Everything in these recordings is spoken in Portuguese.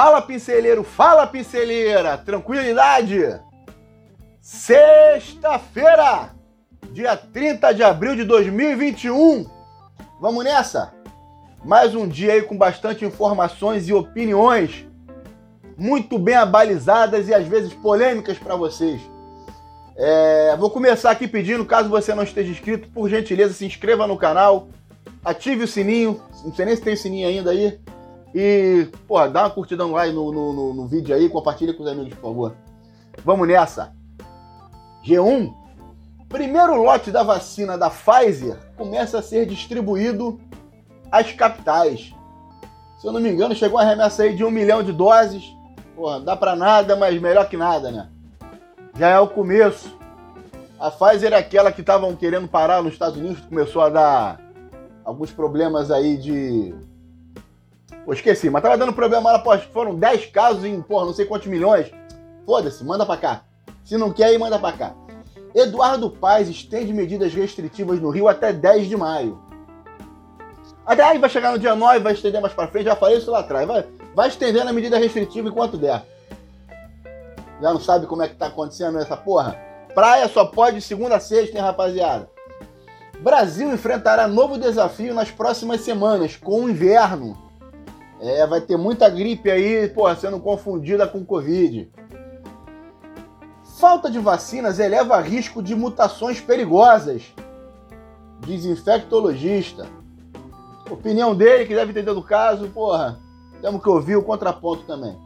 Fala pinceleiro, fala pinceleira, tranquilidade. Sexta-feira, dia 30 de abril de 2021. Vamos nessa? Mais um dia aí com bastante informações e opiniões muito bem abalizadas e às vezes polêmicas para vocês. É, vou começar aqui pedindo, caso você não esteja inscrito, por gentileza, se inscreva no canal, ative o sininho, não sei nem se tem sininho ainda aí, e, porra, dá uma curtida no like no, no, no, no vídeo aí, compartilha com os amigos, por favor. Vamos nessa. G1. Primeiro lote da vacina da Pfizer começa a ser distribuído às capitais. Se eu não me engano, chegou a remessa aí de um milhão de doses. Porra, dá pra nada, mas melhor que nada, né? Já é o começo. A Pfizer é aquela que estavam querendo parar nos Estados Unidos, começou a dar alguns problemas aí de Pô, esqueci, mas tava dando problema lá, pô, foram 10 casos em, porra, não sei quantos milhões. Foda-se, manda pra cá. Se não quer, aí manda pra cá. Eduardo Paes estende medidas restritivas no Rio até 10 de maio. Até aí vai chegar no dia 9, vai estender mais pra frente, já falei isso lá atrás. Vai, vai estendendo a medida restritiva enquanto der. Já não sabe como é que tá acontecendo essa porra? Praia só pode segunda a sexta, hein, rapaziada? Brasil enfrentará novo desafio nas próximas semanas, com o inverno. É, vai ter muita gripe aí, porra, sendo confundida com Covid. Falta de vacinas eleva risco de mutações perigosas. Diz infectologista. Opinião dele, que deve entender do caso, porra. Temos que ouvir o contraponto também.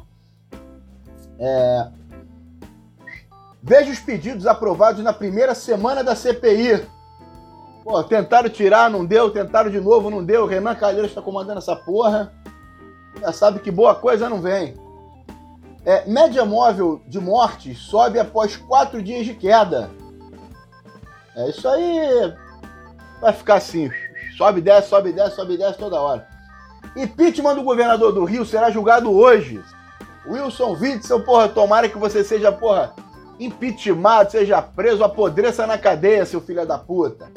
É... Veja os pedidos aprovados na primeira semana da CPI. Pô, tentaram tirar, não deu, tentaram de novo, não deu. Renan Calheiros está comandando essa porra já sabe que boa coisa não vem. É, média móvel de mortes sobe após quatro dias de queda. É isso aí. Vai ficar assim. Sobe, desce, sobe, desce, sobe, desce toda hora. Impeachment do governador do Rio será julgado hoje. Wilson Witzel, porra, tomara que você seja, porra, impeachmentado, seja preso, apodreça na cadeia, seu filho da puta.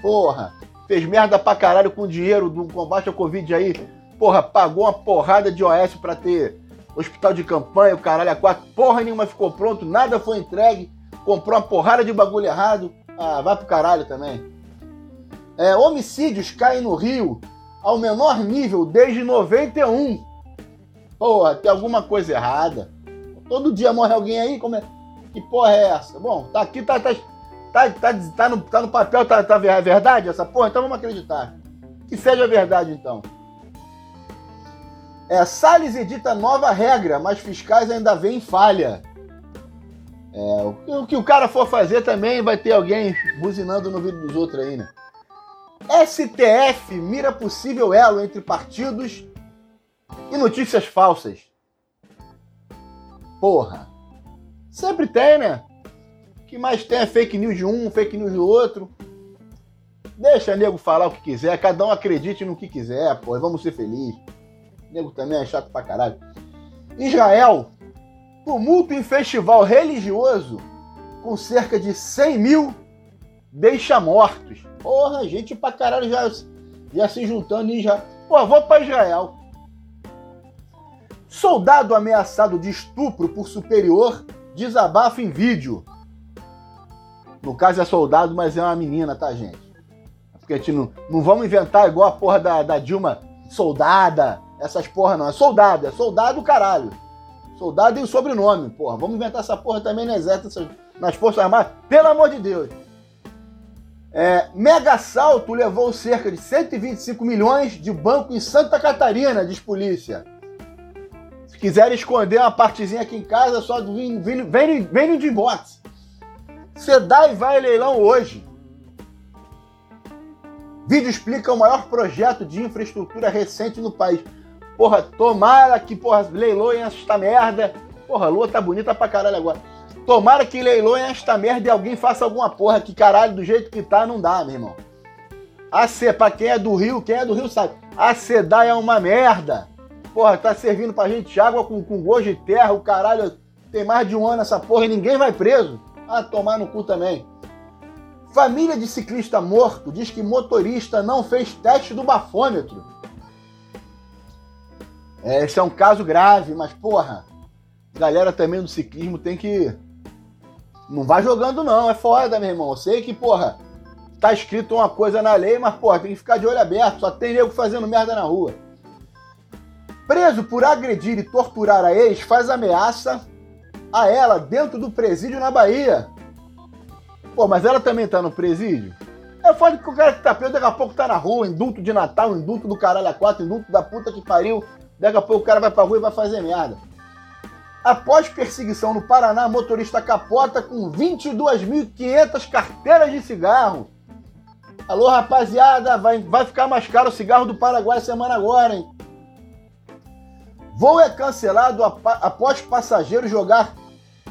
Porra, fez merda pra caralho com dinheiro do combate ao Covid aí porra, pagou uma porrada de OS para ter hospital de campanha, o caralho, a quatro, porra nenhuma ficou pronto, nada foi entregue, comprou uma porrada de bagulho errado, ah, vai pro caralho também. É, homicídios caem no Rio ao menor nível desde 91. Porra, tem alguma coisa errada. Todo dia morre alguém aí, como é? Que porra é essa? Bom, tá aqui, tá, tá, tá, tá, tá, no, tá no papel, tá, tá verdade essa porra? Então vamos acreditar. Que seja verdade então. É, Salles edita nova regra, mas fiscais ainda veem falha. É, o, que, o, cara for fazer também vai ter alguém buzinando no vídeo dos outros aí, né? STF mira possível elo entre partidos e notícias falsas. Porra. Sempre tem, né? O que mais tem é fake news de um, fake news do outro. Deixa nego falar o que quiser, cada um acredite no que quiser, pô, vamos ser felizes. O nego também é chato pra caralho. Israel, tumulto em festival religioso com cerca de 100 mil deixa mortos. Porra, gente pra caralho já, já se juntando e já. Pô, vou pra Israel. Soldado ameaçado de estupro por superior desabafa em vídeo. No caso é soldado, mas é uma menina, tá, gente? Porque a gente não, não vamos inventar igual a porra da, da Dilma, soldada, essas porra não. É soldado, é soldado caralho. Soldado e o sobrenome, porra. Vamos inventar essa porra também no exército, nas Forças Armadas. Pelo amor de Deus. É, mega assalto levou cerca de 125 milhões de banco em Santa Catarina, diz polícia. Se quiser esconder uma partezinha aqui em casa, só vem, vem, vem, vem no inbox. Sedai vai leilão hoje. Vídeo explica o maior projeto de infraestrutura recente no país. Porra, tomara que, porra, leiloem esta merda. Porra, a lua tá bonita pra caralho agora. Tomara que leiloem esta merda e alguém faça alguma porra que caralho, do jeito que tá, não dá, meu irmão. A pra quem é do Rio, quem é do Rio sabe. A é uma merda. Porra, tá servindo pra gente água com, com gosto de terra, o caralho. Tem mais de um ano essa porra e ninguém vai preso. Ah, tomar no cu também. Família de ciclista morto diz que motorista não fez teste do bafômetro. É, esse é um caso grave, mas porra, galera também do ciclismo tem que. Não vai jogando, não, é foda, meu irmão. Eu sei que, porra, tá escrito uma coisa na lei, mas, porra, tem que ficar de olho aberto. Só tem nego fazendo merda na rua. Preso por agredir e torturar a ex, faz ameaça a ela dentro do presídio na Bahia. Pô, mas ela também tá no presídio? É foda que o cara que tá preso daqui a pouco tá na rua, indulto de Natal, indulto do caralho a quatro, indulto da puta que pariu. Daqui a pouco o cara vai pra rua e vai fazer merda. Após perseguição no Paraná, motorista capota com 22.500 carteiras de cigarro. Alô, rapaziada, vai, vai ficar mais caro o cigarro do Paraguai semana agora, hein? Voo é cancelado após passageiro jogar.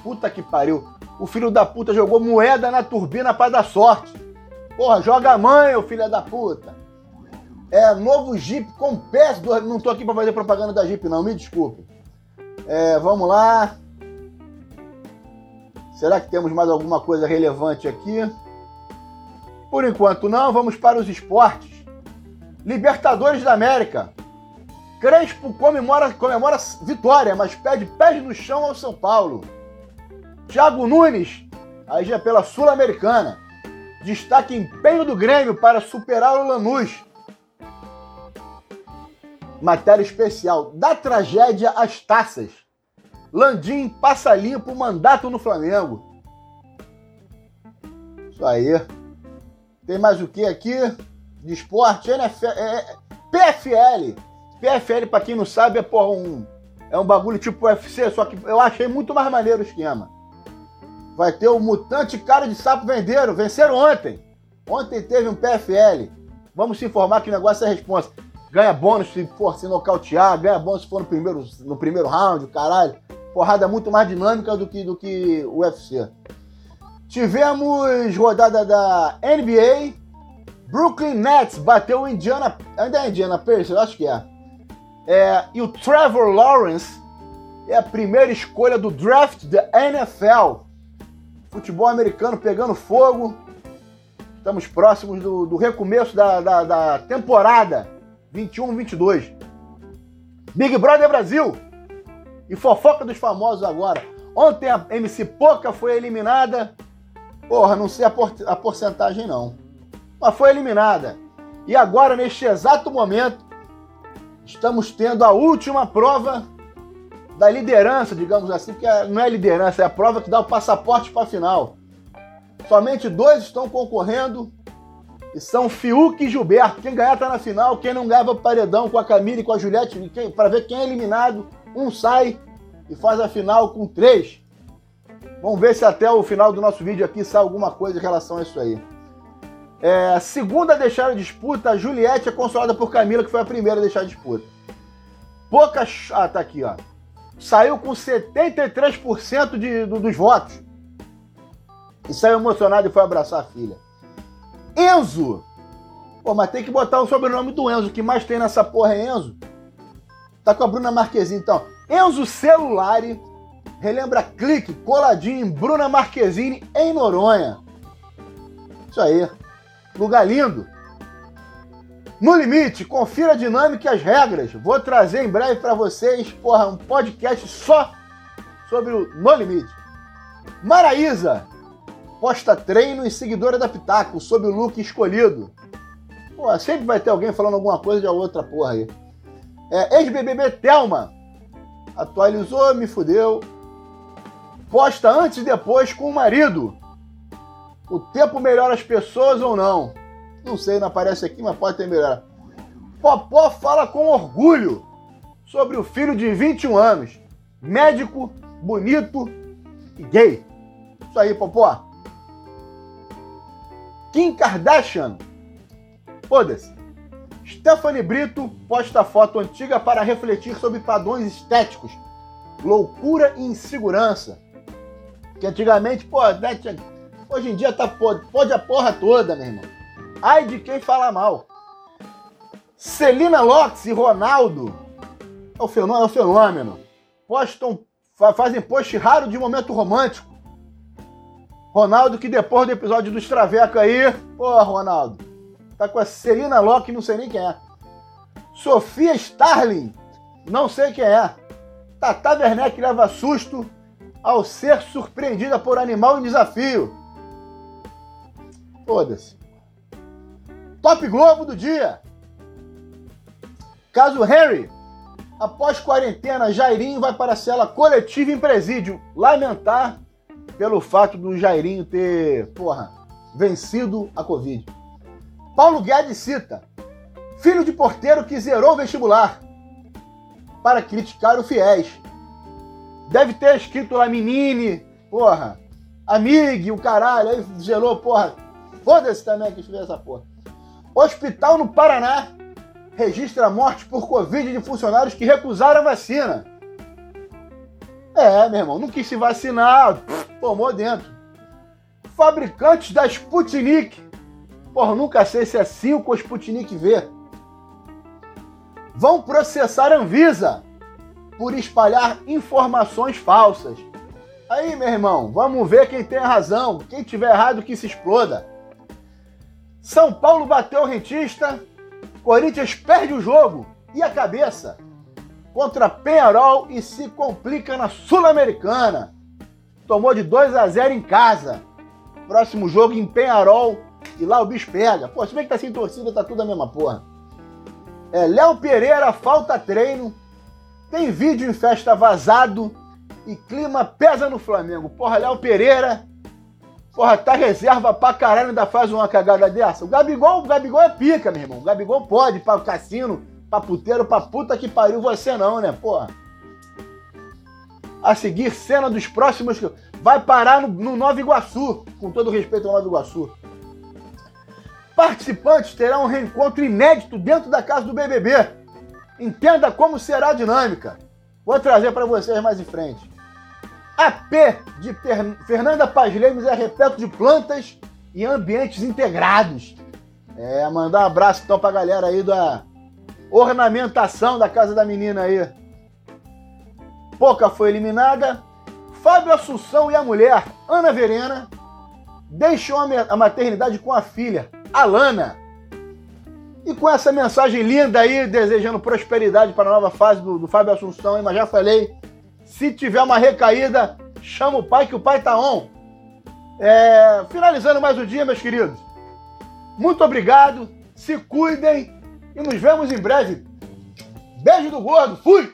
Puta que pariu. O filho da puta jogou moeda na turbina para dar sorte. Porra, joga a mãe, ô filho da puta. É, novo Jeep com pés. Não tô aqui para fazer propaganda da Jeep, não, me desculpe. É, vamos lá. Será que temos mais alguma coisa relevante aqui? Por enquanto não, vamos para os esportes. Libertadores da América. Crespo comemora, comemora vitória, mas pede pés no chão ao São Paulo. Thiago Nunes, aí já é pela Sul-Americana. Destaque empenho do Grêmio para superar o Lanús matéria especial da tragédia às taças. Landim passa limpo mandato no Flamengo. Isso aí. Tem mais o que aqui? De esporte, NFL, é, é PFL. PFL, pra quem não sabe, é porra, um, é um bagulho tipo UFC, só que eu achei muito mais maneiro o esquema. Vai ter o Mutante Cara de Sapo Venderam, venceram ontem. Ontem teve um PFL. Vamos se informar que o negócio é responsa ganha bônus se for se nocautear, ganha bônus se for no primeiro, no primeiro round, caralho. Porrada muito mais dinâmica do que, do que o UFC. Tivemos rodada da NBA. Brooklyn Nets bateu o Indiana. Ainda é Indiana Pacers, eu acho que é. é. E o Trevor Lawrence é a primeira escolha do draft da NFL. Futebol americano pegando fogo. Estamos próximos do, do recomeço da, da, da temporada 21, 22. Big Brother Brasil. E fofoca dos famosos agora. Ontem a MC Poca foi eliminada. Porra, não sei a, por a porcentagem não. Mas foi eliminada. E agora, neste exato momento, estamos tendo a última prova da liderança, digamos assim, porque não é liderança, é a prova que dá o passaporte para a final. Somente dois estão concorrendo e são Fiuk e Gilberto. Quem ganhar tá na final, quem não ganha vai paredão com a Camila e com a Juliette, para ver quem é eliminado. Um sai e faz a final com três. Vamos ver se até o final do nosso vídeo aqui sai alguma coisa em relação a isso aí. É, segunda a deixar a disputa, a Juliette é consolada por Camila, que foi a primeira a deixar a disputa. Poucas. Ah, tá aqui, ó. Saiu com 73% de, do, dos votos. E saiu emocionado e foi abraçar a filha. Enzo. Pô, mas tem que botar o sobrenome do Enzo. O que mais tem nessa porra é Enzo. Tá com a Bruna Marquezine, então. Enzo Celulari relembra clique coladinho em Bruna Marquezine em Noronha. Isso aí. Lugar lindo. No limite, confira a dinâmica e as regras. Vou trazer em breve para vocês, porra, um podcast só sobre o No Limite. Maraísa, posta treino e seguidora da Pitaco sob o look escolhido. Pô, sempre vai ter alguém falando alguma coisa de outra porra aí. É, Ex-BBB Thelma atualizou, me fudeu. Posta antes e depois com o marido. O tempo melhora as pessoas ou não? Não sei, não aparece aqui, mas pode ter melhorado. Popó fala com orgulho sobre o filho de 21 anos, médico, bonito e gay. Isso aí, Popó. Kim Kardashian. Foda-se. Stephanie Brito posta foto antiga para refletir sobre padrões estéticos, loucura e insegurança. Que antigamente, pô, né, hoje em dia tá pode, pode a porra toda, meu irmão. Ai de quem fala mal. Celina Lopes e Ronaldo é o fenômeno, é o fenômeno. Postam, fazem post raro de momento romântico. Ronaldo, que depois do episódio do Traveco aí, pô, Ronaldo, tá com a Celina Locke, não sei nem quem é. Sofia Starling Não sei quem é. Tata Werneck leva susto ao ser surpreendida por animal em desafio. Foda-se. Top Globo do dia. Caso Harry. Após quarentena, Jairinho vai para a cela coletiva em presídio. Lamentar pelo fato do Jairinho ter, porra, vencido a Covid. Paulo Guedes cita: Filho de porteiro que zerou o vestibular para criticar o fiéis. Deve ter escrito lá menine, porra, amigue, o caralho, aí zerou, porra. Foda-se também que escreveu essa porra. Hospital no Paraná registra morte por Covid de funcionários que recusaram a vacina. É, meu irmão, não quis se vacinar, tomou dentro. Fabricantes da Sputnik. Porra, nunca sei se é 5 ou Sputnik V. Vão processar Anvisa por espalhar informações falsas. Aí, meu irmão, vamos ver quem tem razão. Quem tiver errado, que se exploda. São Paulo bateu o rentista, Corinthians perde o jogo e a cabeça contra Penharol e se complica na Sul-Americana. Tomou de 2 a 0 em casa. Próximo jogo em Penharol e lá o bicho pega. Pô, se bem que tá sem torcida, tá tudo a mesma porra. É, Léo Pereira falta treino. Tem vídeo em festa vazado e clima pesa no Flamengo. Porra, Léo Pereira Porra, tá reserva pra caralho, ainda faz uma cagada dessa. O Gabigol, o Gabigol é pica, meu irmão. O Gabigol pode pra cassino, pra puteiro, pra puta que pariu você não, né, porra? A seguir, cena dos próximos. Vai parar no, no Nova Iguaçu, com todo respeito ao Nova Iguaçu. Participantes terão um reencontro inédito dentro da casa do BBB. Entenda como será a dinâmica. Vou trazer para vocês mais em frente. AP de Fernanda Paz Lemos é repleto de plantas e ambientes integrados. É, mandar um abraço então pra galera aí da ornamentação da casa da menina aí. Pouca foi eliminada. Fábio Assunção e a mulher, Ana Verena, deixam a maternidade com a filha, Alana. E com essa mensagem linda aí, desejando prosperidade para a nova fase do, do Fábio Assunção, mas já falei, se tiver uma recaída, chama o pai que o pai tá on. É, finalizando mais o dia, meus queridos. Muito obrigado, se cuidem e nos vemos em breve. Beijo do gordo, fui!